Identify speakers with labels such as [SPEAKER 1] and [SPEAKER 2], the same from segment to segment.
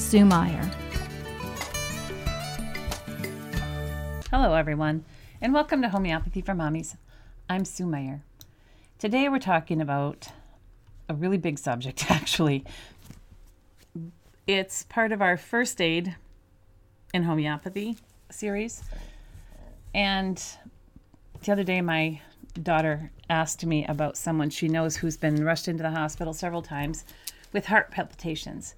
[SPEAKER 1] Sue Meyer.
[SPEAKER 2] Hello, everyone, and welcome to Homeopathy for Mommies. I'm Sue Meyer. Today, we're talking about a really big subject, actually. It's part of our first aid in homeopathy series. And the other day, my daughter asked me about someone she knows who's been rushed into the hospital several times with heart palpitations.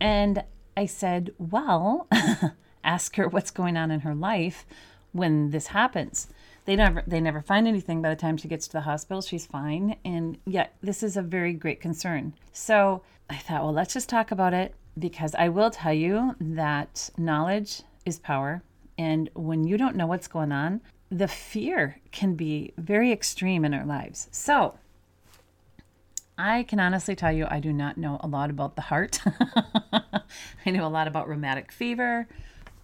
[SPEAKER 2] And I said, Well, ask her what's going on in her life when this happens. They never they never find anything by the time she gets to the hospital. She's fine. And yet this is a very great concern. So I thought, well, let's just talk about it because I will tell you that knowledge is power. And when you don't know what's going on, the fear can be very extreme in our lives. So, I can honestly tell you, I do not know a lot about the heart. I know a lot about rheumatic fever,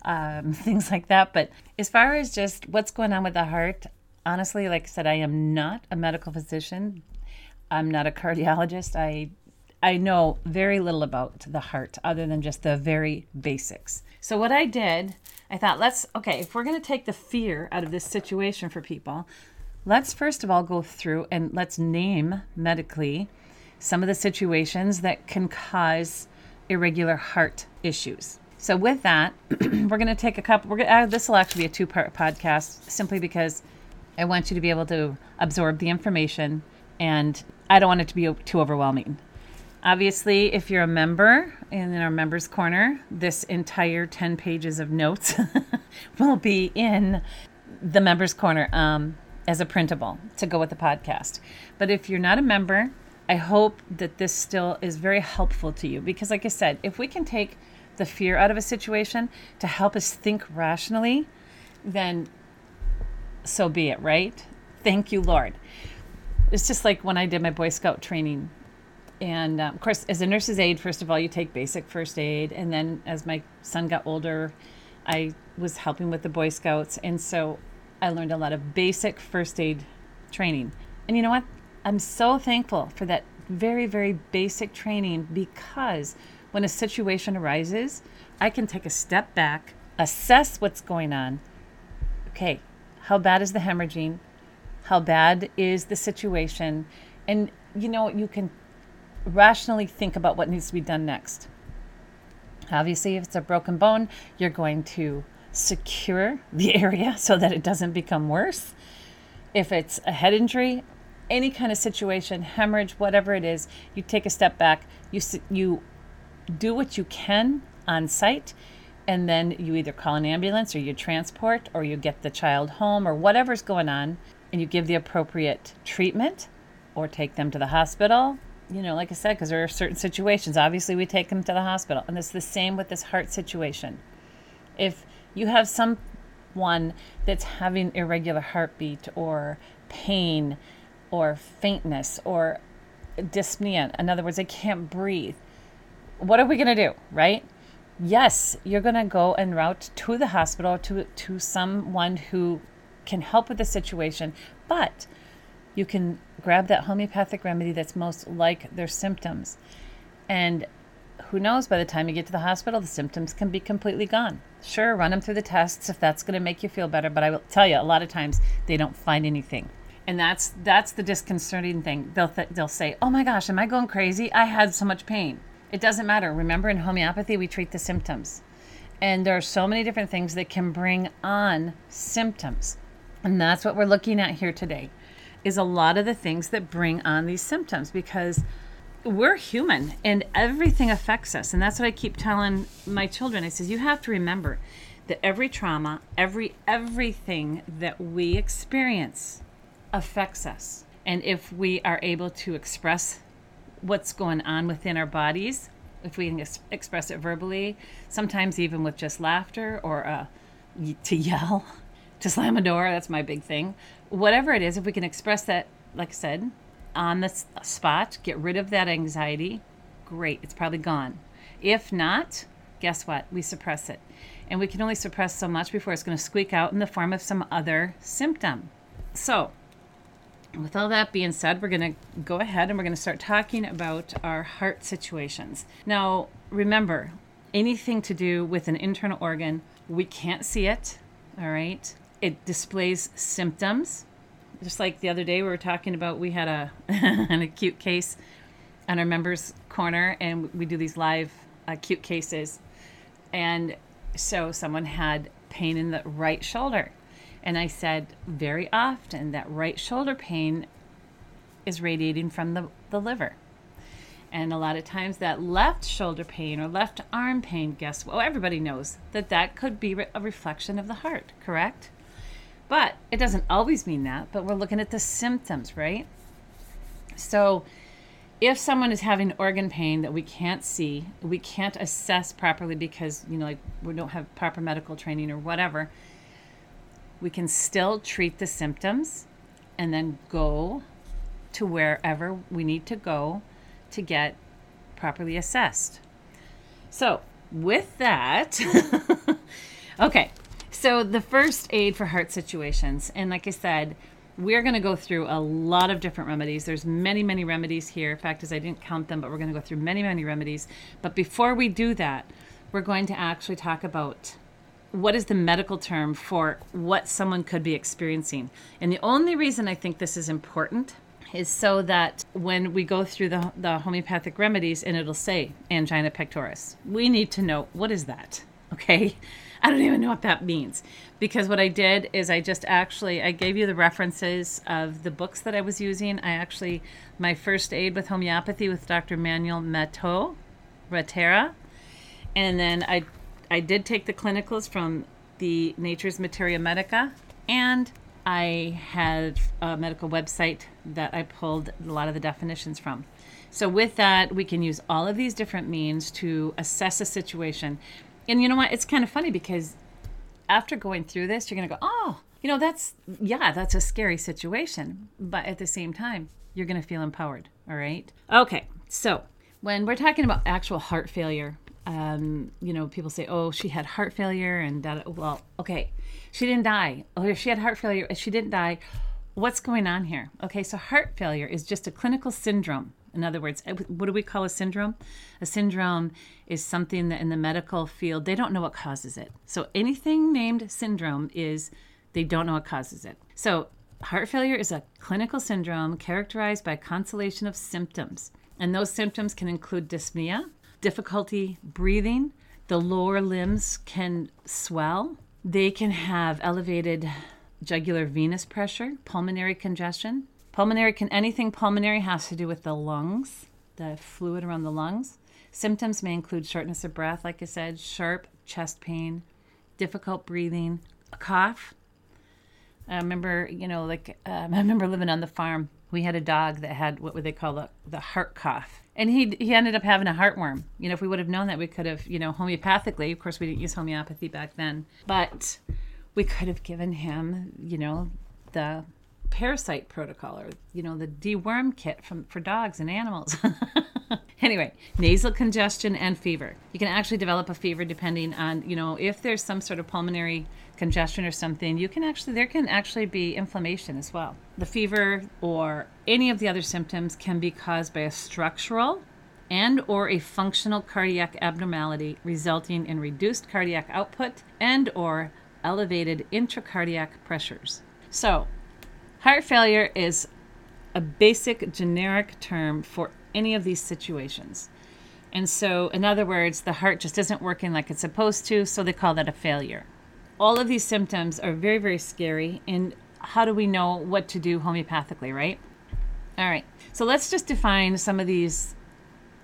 [SPEAKER 2] um, things like that. But as far as just what's going on with the heart, honestly, like I said, I am not a medical physician. I'm not a cardiologist. I I know very little about the heart other than just the very basics. So what I did, I thought, let's okay, if we're going to take the fear out of this situation for people, let's first of all go through and let's name medically some of the situations that can cause irregular heart issues. So with that, we're going to take a couple. We're gonna, uh, this will actually be a two-part podcast, simply because I want you to be able to absorb the information, and I don't want it to be too overwhelming. Obviously, if you're a member and in our members corner, this entire 10 pages of notes will be in the members corner um, as a printable to go with the podcast. But if you're not a member, I hope that this still is very helpful to you because, like I said, if we can take the fear out of a situation to help us think rationally, then so be it, right? Thank you, Lord. It's just like when I did my Boy Scout training and um, of course, as a nurse's aide, first of all, you take basic first aid. And then as my son got older, I was helping with the Boy Scouts. And so I learned a lot of basic first aid training. And you know what? I'm so thankful for that very, very basic training because when a situation arises, I can take a step back, assess what's going on. Okay, how bad is the hemorrhaging? How bad is the situation? And you know, you can rationally think about what needs to be done next. Obviously, if it's a broken bone, you're going to secure the area so that it doesn't become worse. If it's a head injury, any kind of situation, hemorrhage, whatever it is, you take a step back, you you do what you can on site, and then you either call an ambulance or you transport or you get the child home or whatever's going on, and you give the appropriate treatment or take them to the hospital you know, like I said, because there are certain situations. Obviously, we take them to the hospital, and it's the same with this heart situation. If you have someone that's having irregular heartbeat or pain or faintness or dyspnea, in other words, they can't breathe, what are we going to do, right? Yes, you're going to go and route to the hospital to to someone who can help with the situation, but you can grab that homeopathic remedy that's most like their symptoms. And who knows, by the time you get to the hospital, the symptoms can be completely gone. Sure, run them through the tests if that's going to make you feel better, but I will tell you, a lot of times they don't find anything. And that's that's the disconcerting thing. They'll th- they'll say, "Oh my gosh, am I going crazy? I had so much pain." It doesn't matter. Remember in homeopathy we treat the symptoms. And there are so many different things that can bring on symptoms. And that's what we're looking at here today is a lot of the things that bring on these symptoms because we're human and everything affects us. And that's what I keep telling my children. I says, you have to remember that every trauma, every everything that we experience affects us. And if we are able to express what's going on within our bodies, if we can ex- express it verbally, sometimes even with just laughter or uh, to yell, to slam a door. That's my big thing. Whatever it is, if we can express that, like I said, on the spot, get rid of that anxiety, great, it's probably gone. If not, guess what? We suppress it. And we can only suppress so much before it's going to squeak out in the form of some other symptom. So, with all that being said, we're going to go ahead and we're going to start talking about our heart situations. Now, remember, anything to do with an internal organ, we can't see it, all right? It displays symptoms. Just like the other day, we were talking about, we had a an acute case on our members' corner, and we do these live acute cases. And so someone had pain in the right shoulder and I said, very often that right shoulder pain is radiating from the, the liver. And a lot of times that left shoulder pain or left arm pain, guess what? Well, everybody knows that that could be a reflection of the heart, correct? But it doesn't always mean that, but we're looking at the symptoms, right? So if someone is having organ pain that we can't see, we can't assess properly because, you know, like we don't have proper medical training or whatever, we can still treat the symptoms and then go to wherever we need to go to get properly assessed. So, with that, okay, so the first aid for heart situations, and like I said, we're going to go through a lot of different remedies. There's many, many remedies here. Fact is, I didn't count them, but we're going to go through many, many remedies. But before we do that, we're going to actually talk about what is the medical term for what someone could be experiencing. And the only reason I think this is important is so that when we go through the, the homeopathic remedies and it'll say angina pectoris, we need to know what is that, okay? I don't even know what that means because what I did is I just actually I gave you the references of the books that I was using. I actually my first aid with homeopathy with Dr. Manuel Mateu Ratera, and then I I did take the clinicals from the Nature's Materia Medica, and I had a medical website that I pulled a lot of the definitions from. So, with that, we can use all of these different means to assess a situation. And you know what? It's kind of funny because after going through this, you're going to go, oh, you know, that's, yeah, that's a scary situation. But at the same time, you're going to feel empowered. All right. Okay. So, when we're talking about actual heart failure, um, you know, people say, "Oh, she had heart failure," and that. Well, okay, she didn't die. Oh, she had heart failure. She didn't die. What's going on here? Okay, so heart failure is just a clinical syndrome. In other words, uh, what do we call a syndrome? A syndrome is something that in the medical field they don't know what causes it. So anything named syndrome is they don't know what causes it. So heart failure is a clinical syndrome characterized by a constellation of symptoms. And those symptoms can include dyspnea, difficulty breathing. The lower limbs can swell. They can have elevated jugular venous pressure, pulmonary congestion. Pulmonary can anything pulmonary has to do with the lungs, the fluid around the lungs. Symptoms may include shortness of breath, like I said, sharp chest pain, difficult breathing, a cough. I remember, you know, like um, I remember living on the farm. We had a dog that had what would they call the, the heart cough and he he ended up having a heartworm. You know, if we would have known that, we could have, you know, homeopathically. Of course, we didn't use homeopathy back then, but we could have given him, you know, the parasite protocol or you know the deworm kit from for dogs and animals. anyway, nasal congestion and fever. You can actually develop a fever depending on, you know, if there's some sort of pulmonary congestion or something, you can actually there can actually be inflammation as well. The fever or any of the other symptoms can be caused by a structural and or a functional cardiac abnormality resulting in reduced cardiac output and or elevated intracardiac pressures. So, heart failure is a basic generic term for any of these situations. And so, in other words, the heart just isn't working like it's supposed to, so they call that a failure all of these symptoms are very, very scary. And how do we know what to do homeopathically, right? All right. So let's just define some of these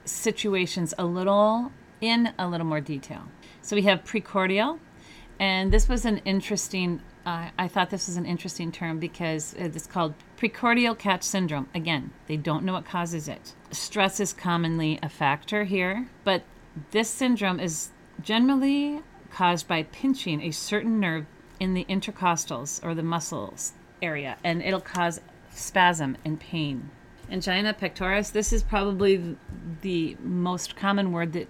[SPEAKER 2] situations a little in a little more detail. So we have precordial, and this was an interesting. Uh, I thought this was an interesting term because it's called precordial catch syndrome. Again, they don't know what causes it. Stress is commonly a factor here, but This syndrome is generally caused by pinching a certain nerve in the intercostals or the muscles area, and it'll cause spasm and pain. Angina pectoris, this is probably the most common word that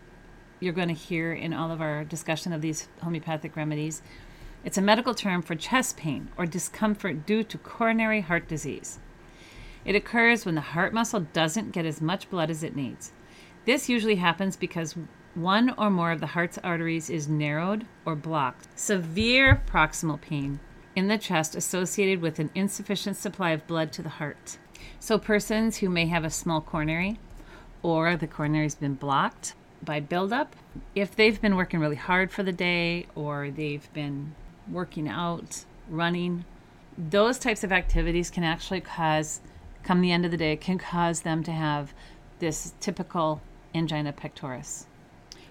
[SPEAKER 2] you're going to hear in all of our discussion of these homeopathic remedies. It's a medical term for chest pain or discomfort due to coronary heart disease. It occurs when the heart muscle doesn't get as much blood as it needs. This usually happens because one or more of the heart's arteries is narrowed or blocked. Severe paroxysmal pain in the chest associated with an insufficient supply of blood to the heart. So, persons who may have a small coronary or the coronary's been blocked by buildup, if they've been working really hard for the day or they've been working out, running, those types of activities can actually cause, come the end of the day, can cause them to have this typical angina pectoris.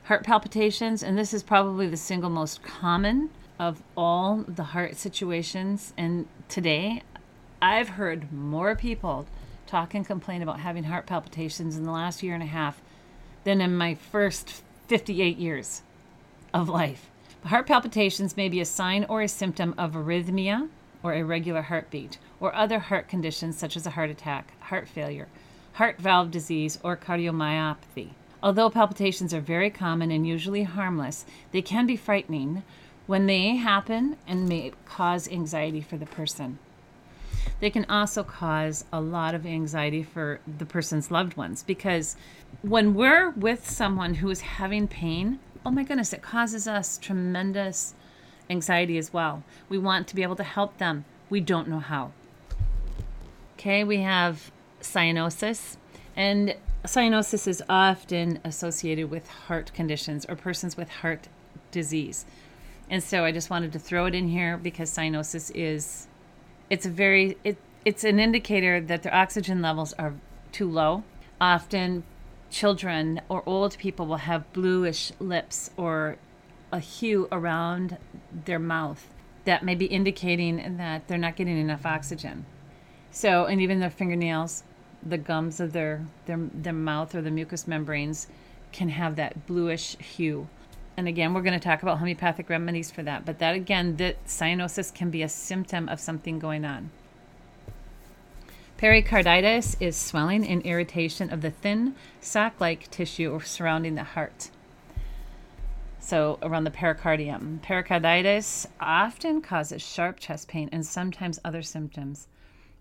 [SPEAKER 2] Heart palpitations, and this is probably the single most common of all the heart situations. And today, I've heard more people talk and complain about having heart palpitations in the last year and a half than in my first 58 years of life. Heart palpitations may be a sign or a symptom of arrhythmia or irregular heartbeat or other heart conditions such as a heart attack, heart failure, heart valve disease, or cardiomyopathy. Although palpitations are very common and usually harmless, they can be frightening when they happen and may cause anxiety for the person. They can also cause a lot of anxiety for the person's loved ones because when we're with someone who is having pain, oh my goodness, it causes us tremendous anxiety as well. We want to be able to help them. We don't know how. Okay, we have cyanosis, and cyanosis is often associated with heart conditions or persons with heart disease. And so I just wanted to throw it in here because cyanosis is it's a very it it's an indicator that their oxygen levels are too low. Often children or old people will have bluish lips or a hue around their mouth that may be indicating that they're not getting enough oxygen. So, and even their fingernails, the gums of their, their, their mouth or the mucous membranes can have that bluish hue. And again, we're going to talk about homeopathic remedies for that. But that again, that cyanosis can be a symptom of something going on. Pericarditis is swelling and irritation of the thin sac like tissue surrounding the heart. So, around the pericardium. Pericarditis often causes sharp chest pain and sometimes other symptoms.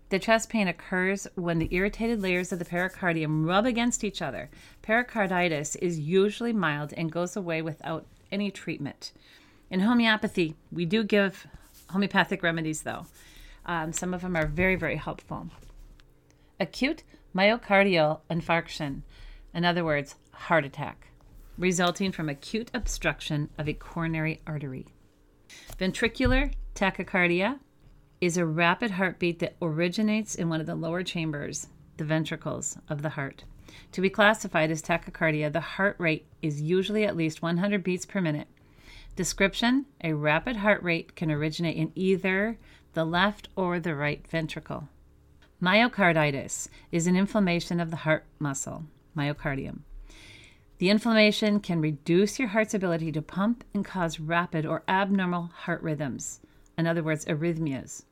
[SPEAKER 2] The chest pain occurs when the irritated layers of the pericardium rub against each other. Pericarditis is usually mild and goes away without any treatment. In homeopathy, we do give homeopathic remedies, though. Um, some of them are very, very helpful. Acute myocardial infarction, in other words, heart attack, resulting from acute obstruction of a coronary artery. Ventricular tachycardia is a rapid heartbeat that originates in one of the lower chambers, the ventricles of the heart. To be classified as tachycardia, the heart rate is usually at least 100 beats per minute. Description A rapid heart rate can originate in either the left or the right ventricle. Myocarditis is an inflammation of the heart muscle, myocardium. The inflammation can reduce your heart's ability to pump and cause rapid or abnormal heart rhythms, in other words, arrhythmias.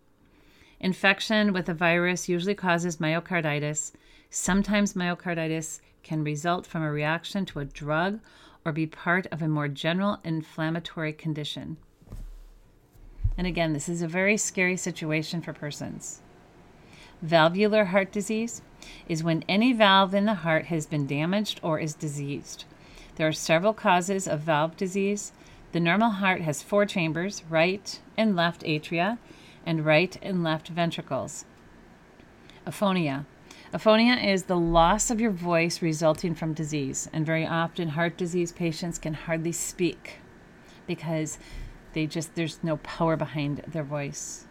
[SPEAKER 2] Infection with a virus usually causes myocarditis. Sometimes myocarditis can result from a reaction to a drug or be part of a more general inflammatory condition. And again, this is a very scary situation for persons. Valvular heart disease is when any valve in the heart has been damaged or is diseased. There are several causes of valve disease. The normal heart has four chambers right and left atria, and right and left ventricles. Aphonia. Aphonia is the loss of your voice resulting from disease, and very often heart disease patients can hardly speak because they just there's no power behind their voice.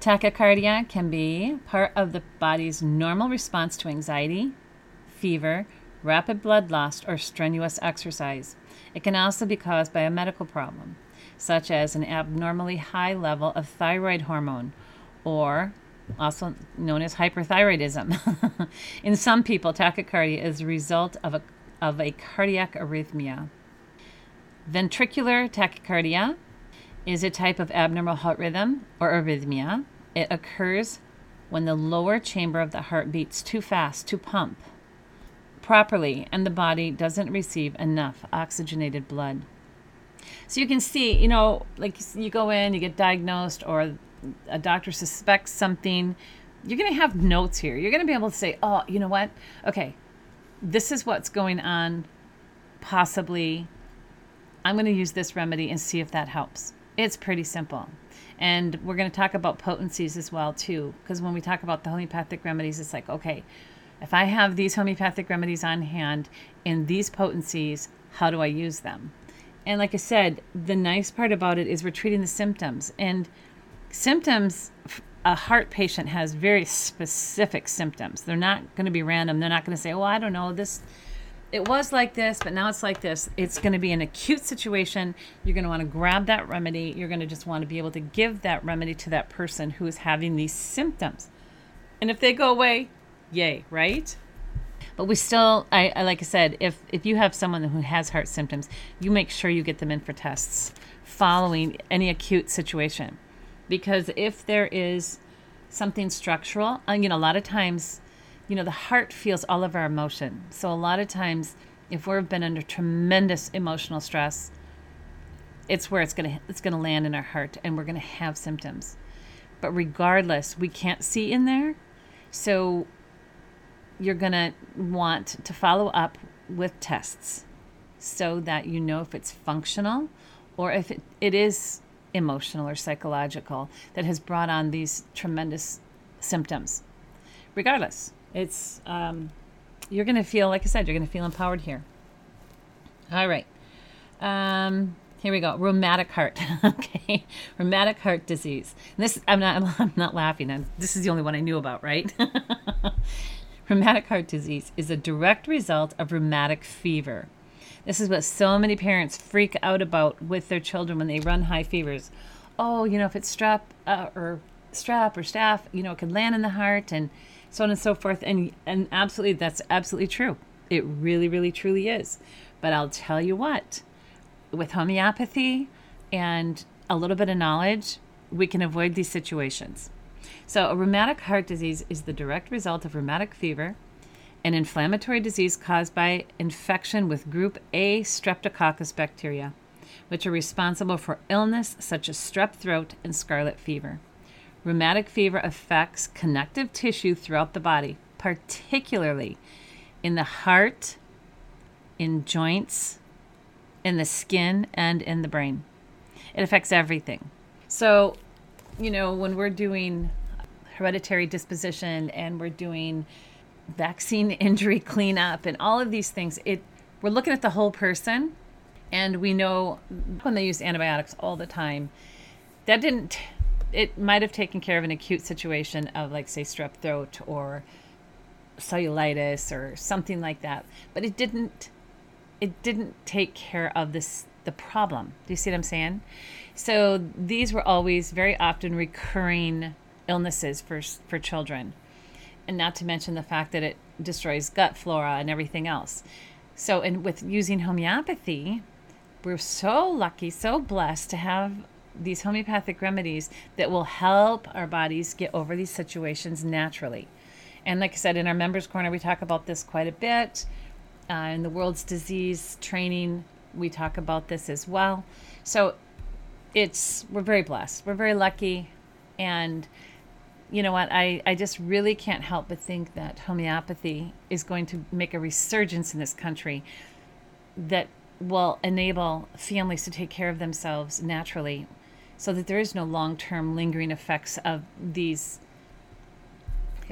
[SPEAKER 2] Tachycardia can be part of the body's normal response to anxiety, fever, rapid blood loss, or strenuous exercise. It can also be caused by a medical problem, such as an abnormally high level of thyroid hormone, or also known as hyperthyroidism. In some people, tachycardia is a result of a of a cardiac arrhythmia. Ventricular tachycardia is a type of abnormal heart rhythm or arrhythmia. It occurs when the lower chamber of the heart beats too fast to pump properly and the body doesn't receive enough oxygenated blood. So you can see, you know, like you go in, you get diagnosed, or a doctor suspects something, you're going to have notes here. You're going to be able to say, oh, you know what? Okay, this is what's going on, possibly. I'm going to use this remedy and see if that helps. It's pretty simple. And we're going to talk about potencies as well, too, because when we talk about the homeopathic remedies, it's like, okay, if I have these homeopathic remedies on hand in these potencies, how do I use them? And like I said, the nice part about it is we're treating the symptoms. And symptoms, a heart patient has very specific symptoms. They're not going to be random. They're not going to say, well, I don't know, this, it was like this, but now it's like this. It's going to be an acute situation. You're going to want to grab that remedy. You're going to just want to be able to give that remedy to that person who is having these symptoms. And if they go away, yay, right? But we still, I, I, like I said, if if you have someone who has heart symptoms, you make sure you get them in for tests following any acute situation, because if there is something structural, uh, you know, a lot of times, you know, the heart feels all of our emotion. So a lot of times, if we've been under tremendous emotional stress, it's where it's gonna it's gonna land in our heart, and we're gonna have symptoms. But regardless, we can't see in there, so you're going to want to follow up with tests so that you know if it's functional or if it, it is emotional or psychological that has brought on these tremendous symptoms. Regardless, it's um, you're going to feel, like I said, you're going to feel empowered here. All right. Um, here we go. Rheumatic heart. okay, rheumatic heart disease. And this I'm not I'm not laughing. I'm, this is the only one I knew about, right? Rheumatic heart disease is a direct result of rheumatic fever. This is what so many parents freak out about with their children when they run high fevers. Oh, you know, if it's strep uh, or strep or staph, you know, it can land in the heart and so on and so forth. And and absolutely, that's absolutely true. It really, really, truly is. But I'll tell you what, with homeopathy and a little bit of knowledge, we can avoid these situations. So, a rheumatic heart disease is the direct result of rheumatic fever, an inflammatory disease caused by infection with group A streptococcus bacteria, which are responsible for illness such as strep throat and scarlet fever. Rheumatic fever affects connective tissue throughout the body, particularly in the heart, in joints, in the skin, and in the brain. It affects everything. So, you know, when we're doing hereditary disposition and we're doing vaccine injury cleanup and all of these things. It we're looking at the whole person and we know when they use antibiotics all the time, that didn't it might have taken care of an acute situation of like say strep throat or cellulitis or something like that. But it didn't it didn't take care of this the problem. Do you see what I'm saying? So these were always very often recurring illnesses for for children, and not to mention the fact that it destroys gut flora and everything else. So, and with using homeopathy, we're so lucky, so blessed to have these homeopathic remedies that will help our bodies get over these situations naturally. And like I said, in our members' corner, we talk about this quite a bit. Uh, in the world's disease training, we talk about this as well. So it's we're very blessed. We're very lucky, and you know what? I, I just really can't help but think that homeopathy is going to make a resurgence in this country that will enable families to take care of themselves naturally so that there is no long term lingering effects of these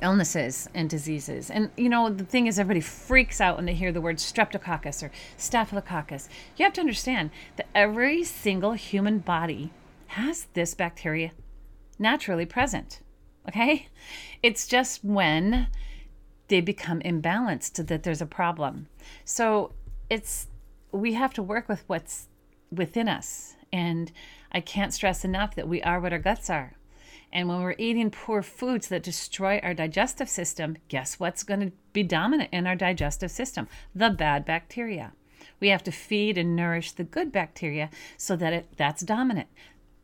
[SPEAKER 2] illnesses and diseases. And you know, the thing is, everybody freaks out when they hear the word streptococcus or staphylococcus. You have to understand that every single human body has this bacteria naturally present. Okay? It's just when they become imbalanced that there's a problem. So it's we have to work with what's within us. And I can't stress enough that we are what our guts are. And when we're eating poor foods that destroy our digestive system, guess what's going to be dominant in our digestive system? The bad bacteria. We have to feed and nourish the good bacteria so that it, that's dominant.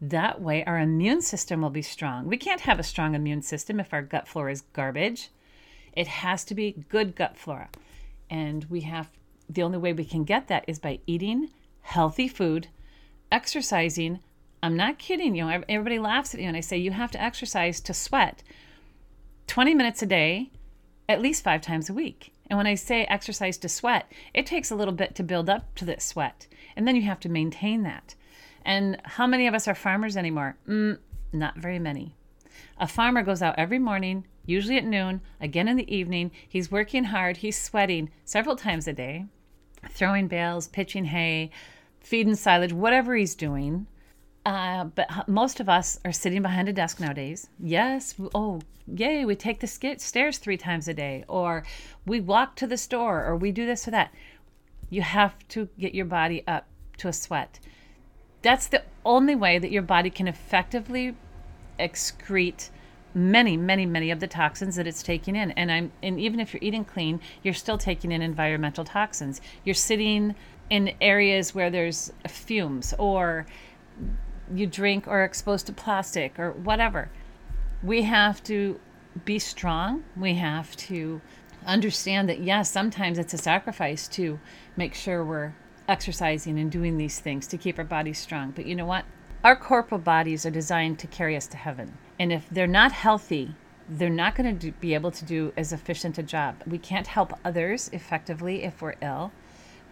[SPEAKER 2] That way, our immune system will be strong. We can't have a strong immune system if our gut flora is garbage. It has to be good gut flora. And we have the only way we can get that is by eating healthy food, exercising. I'm not kidding you. Everybody laughs at you and I say you have to exercise to sweat 20 minutes a day, at least five times a week. And when I say exercise to sweat, it takes a little bit to build up to this sweat. And then you have to maintain that. And how many of us are farmers anymore? Mm, not very many. A farmer goes out every morning, usually at noon, again in the evening. He's working hard, he's sweating several times a day, throwing bales, pitching hay, feeding silage, whatever he's doing. Uh, but most of us are sitting behind a desk nowadays. Yes, oh, yay, we take the stairs three times a day, or we walk to the store, or we do this or that. You have to get your body up to a sweat. That's the only way that your body can effectively excrete many, many, many of the toxins that it's taking in. And I'm and even if you're eating clean, you're still taking in environmental toxins. You're sitting in areas where there's fumes or you drink or exposed to plastic or whatever. We have to be strong. We have to understand that yes, sometimes it's a sacrifice to make sure we're exercising and doing these things to keep our bodies strong. But you know what? Our corporal bodies are designed to carry us to heaven. And if they're not healthy, they're not going to be able to do as efficient a job. We can't help others effectively if we're ill.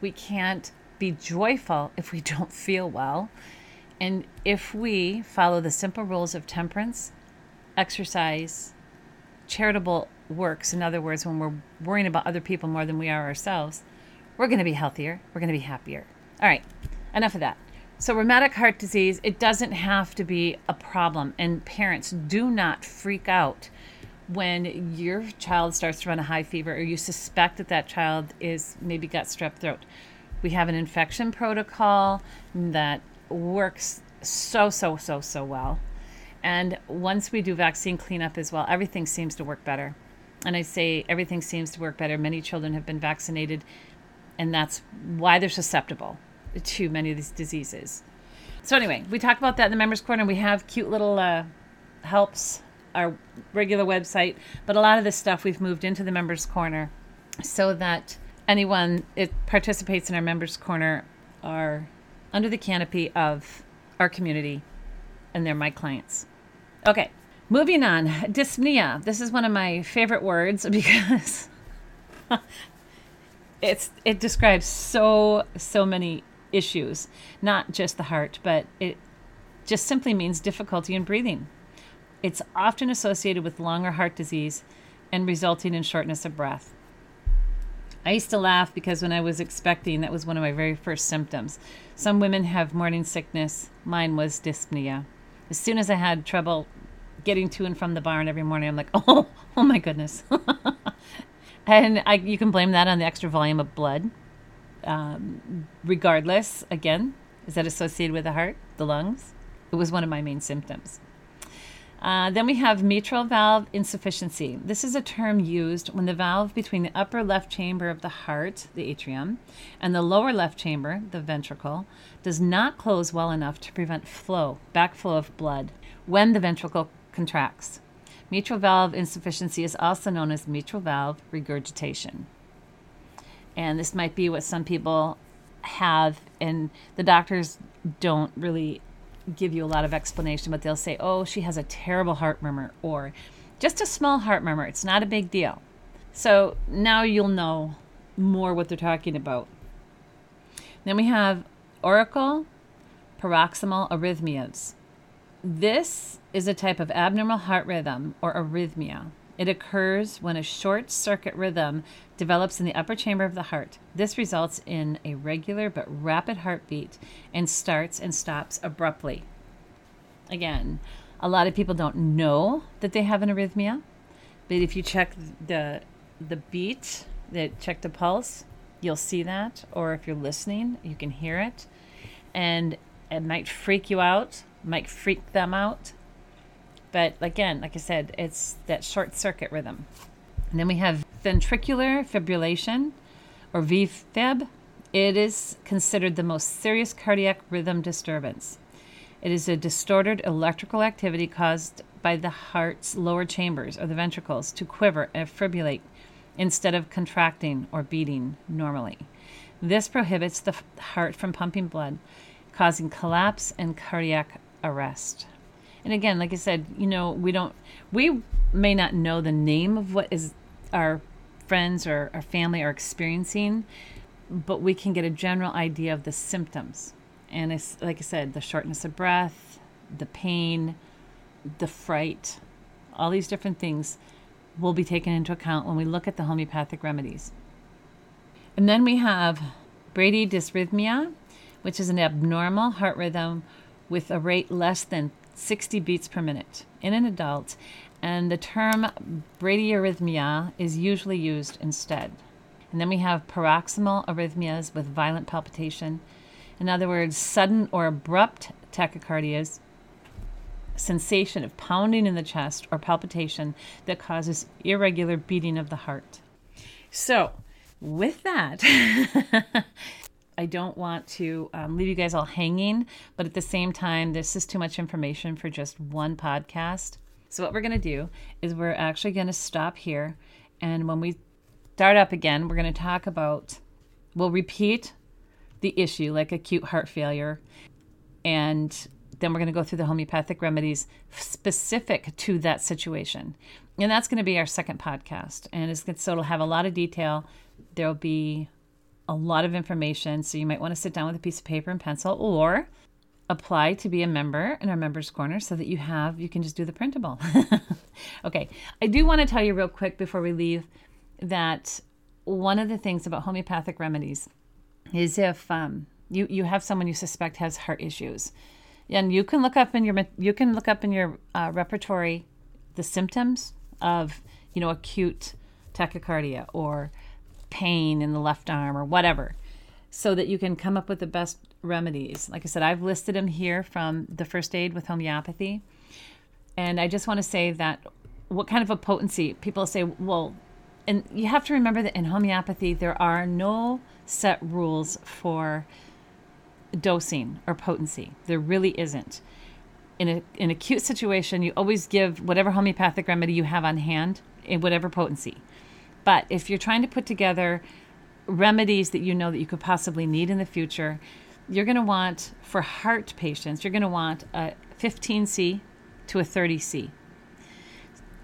[SPEAKER 2] We can't be joyful if we don't feel well. And if we follow the simple rules of temperance, exercise, charitable works, in other words, when we're worrying about other people more than we are ourselves, we're going to be healthier. We're going to be happier. All right, enough of that. So, rheumatic heart disease, it doesn't have to be a problem. And parents, do not freak out when your child starts to run a high fever or you suspect that that child is maybe got strep throat. We have an infection protocol that works so, so, so, so well. And once we do vaccine cleanup as well, everything seems to work better. And I say everything seems to work better. Many children have been vaccinated, and that's why they're susceptible to many of these diseases. So, anyway, we talked about that in the Members Corner. We have cute little uh, helps, our regular website, but a lot of this stuff we've moved into the Members Corner so that anyone it participates in our Members Corner are under the canopy of our community, and they're my clients. Okay, moving on. Dyspnea. This is one of my favorite words because it's it describes so so many issues, not just the heart, but it just simply means difficulty in breathing. It's often associated with longer heart disease and resulting in shortness of breath. I used to laugh because when I was expecting, that was one of my very first symptoms. Some women have morning sickness. Mine was dyspnea. As soon as I had trouble getting to and from the barn every morning, I'm like, oh, oh my goodness. and I, you can blame that on the extra volume of blood. Um, regardless, again, is that associated with the heart, the lungs? It was one of my main symptoms. Uh, then we have mitral valve insufficiency. This is a term used when the valve between the upper left chamber of the heart, the atrium, and the lower left chamber, the ventricle, does not close well enough to prevent flow, backflow of blood, when the ventricle contracts. Mitral valve insufficiency is also known as mitral valve regurgitation. And this might be what some people have, and the doctors don't really give you a lot of explanation, but they'll say, oh, she has a terrible heart murmur, or just a small heart murmur. It's not a big deal. So now you'll know more what they're talking about. Then we have auricle paroxysmal arrhythmias. This is a type of abnormal heart rhythm or arrhythmia. It occurs when a short circuit rhythm develops in the upper chamber of the heart. This results in a regular but rapid heartbeat and starts and stops abruptly. Again, a lot of people don't know that they have an arrhythmia, but if you check the the beat, that check the pulse, you'll see that or if you're listening, you can hear it and it might freak you out, might freak them out. But again, like I said, it's that short circuit rhythm. And then we have ventricular fibrillation or VFib. It is considered the most serious cardiac rhythm disturbance. It is a distorted electrical activity caused by the heart's lower chambers or the ventricles to quiver and fibrillate instead of contracting or beating normally. This prohibits the heart from pumping blood, causing collapse and cardiac arrest. And again, like I said, you know, we don't, we may not know the name of what is our friends or our family are experiencing, but we can get a general idea of the symptoms. And it's, like I said, the shortness of breath, the pain, the fright, all these different things will be taken into account when we look at the homeopathic remedies. And then we have brady dysrhythmia which is an abnormal heart rhythm with a rate less than 60 beats per minute in an adult, and the term bradyarrhythmia is usually used instead. And then we have paroxysmal arrhythmias with violent palpitation. In other words, sudden or abrupt tachycardias, sensation of pounding in the chest or palpitation that causes irregular beating of the heart. So, with that, I don't want to um, leave you guys all hanging, but at the same time, this is too much information for just one podcast. So, what we're going to do is we're actually going to stop here. And when we start up again, we're going to talk about, we'll repeat the issue like acute heart failure. And then we're going to go through the homeopathic remedies specific to that situation. And that's going to be our second podcast. And it's, so it'll have a lot of detail. There'll be a lot of information. So you might want to sit down with a piece of paper and pencil or apply to be a member in our members corner so that you have you can just do the printable. okay. I do want to tell you real quick before we leave that one of the things about homeopathic remedies is if um, you you have someone you suspect has heart issues, and you can look up in your you can look up in your uh, repertory the symptoms of you know acute tachycardia or pain in the left arm or whatever so that you can come up with the best remedies. Like I said, I've listed them here from the first aid with homeopathy. And I just want to say that what kind of a potency people say, well, and you have to remember that in homeopathy, there are no set rules for dosing or potency. There really isn't. In a, an acute situation, you always give whatever homeopathic remedy you have on hand in whatever potency. But if you're trying to put together remedies that you know that you could possibly need in the future, you're going to want, for heart patients, you're going to want a 15C to a 30C.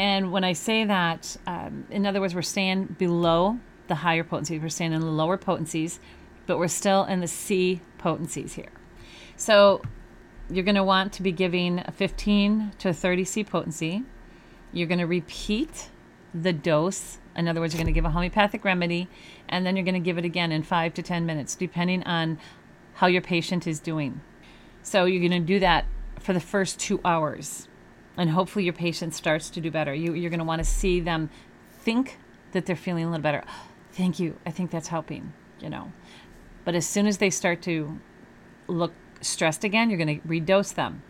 [SPEAKER 2] And when I say that, um, in other words, we're staying below the higher potencies, we're staying in the lower potencies, but we're still in the C potencies here. So you're going to want to be giving a 15 to a 30 C potency. You're going to repeat the dose in other words, you're going to give a homeopathic remedy and then you're going to give it again in five to 10 minutes, depending on how your patient is doing. So you're going to do that for the first two hours. And hopefully your patient starts to do better. You, you're going to want to see them think that they're feeling a little better. Thank you. I think that's helping, you know. But as soon as they start to look stressed again, you're going to redose them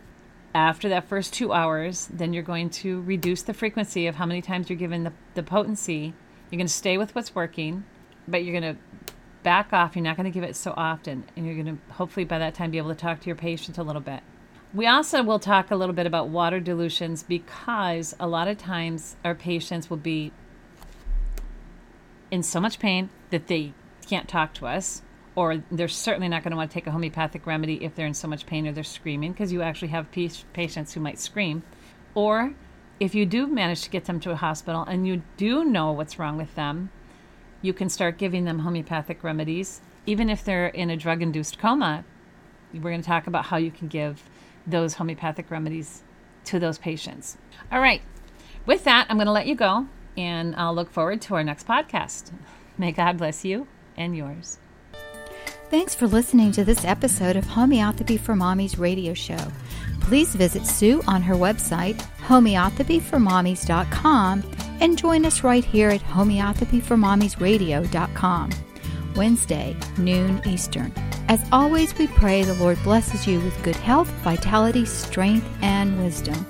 [SPEAKER 2] after that first two hours, then you're going to reduce the frequency of how many times you're given the, the potency. You're going to stay with what's working, but you're going to back off. You're not going to give it so often. And you're going to hopefully by that time be able to talk to your patient a little bit. We also will talk a little bit about water dilutions because a lot of times our patients will be in so much pain that they can't talk to us or they're certainly not going to want to take a homeopathic remedy if they're in so much pain or they're screaming because you actually have patients who might scream. Or if you do manage to get them to a hospital and you do know what's wrong with them, you can start giving them homeopathic remedies. Even if they're in a drug induced coma, we're going to talk about how you can give those homeopathic remedies to those patients. All right. With that, I'm going to let you go and I'll look forward to our next podcast. May God bless you and yours.
[SPEAKER 1] Thanks for listening to this episode of Homeopathy for Mommies radio show. Please visit Sue on her website, homeopathyformommies.com, and join us right here at homeopathyformommiesradio.com. Wednesday, noon Eastern. As always, we pray the Lord blesses you with good health, vitality, strength, and wisdom.